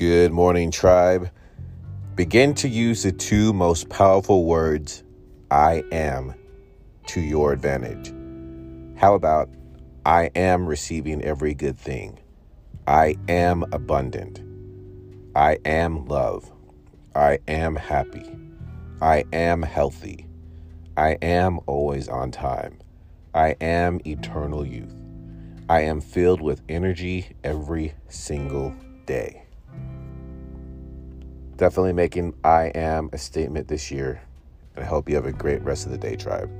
Good morning, tribe. Begin to use the two most powerful words, I am, to your advantage. How about, I am receiving every good thing? I am abundant. I am love. I am happy. I am healthy. I am always on time. I am eternal youth. I am filled with energy every single day. Definitely making I am a statement this year. And I hope you have a great rest of the day, tribe.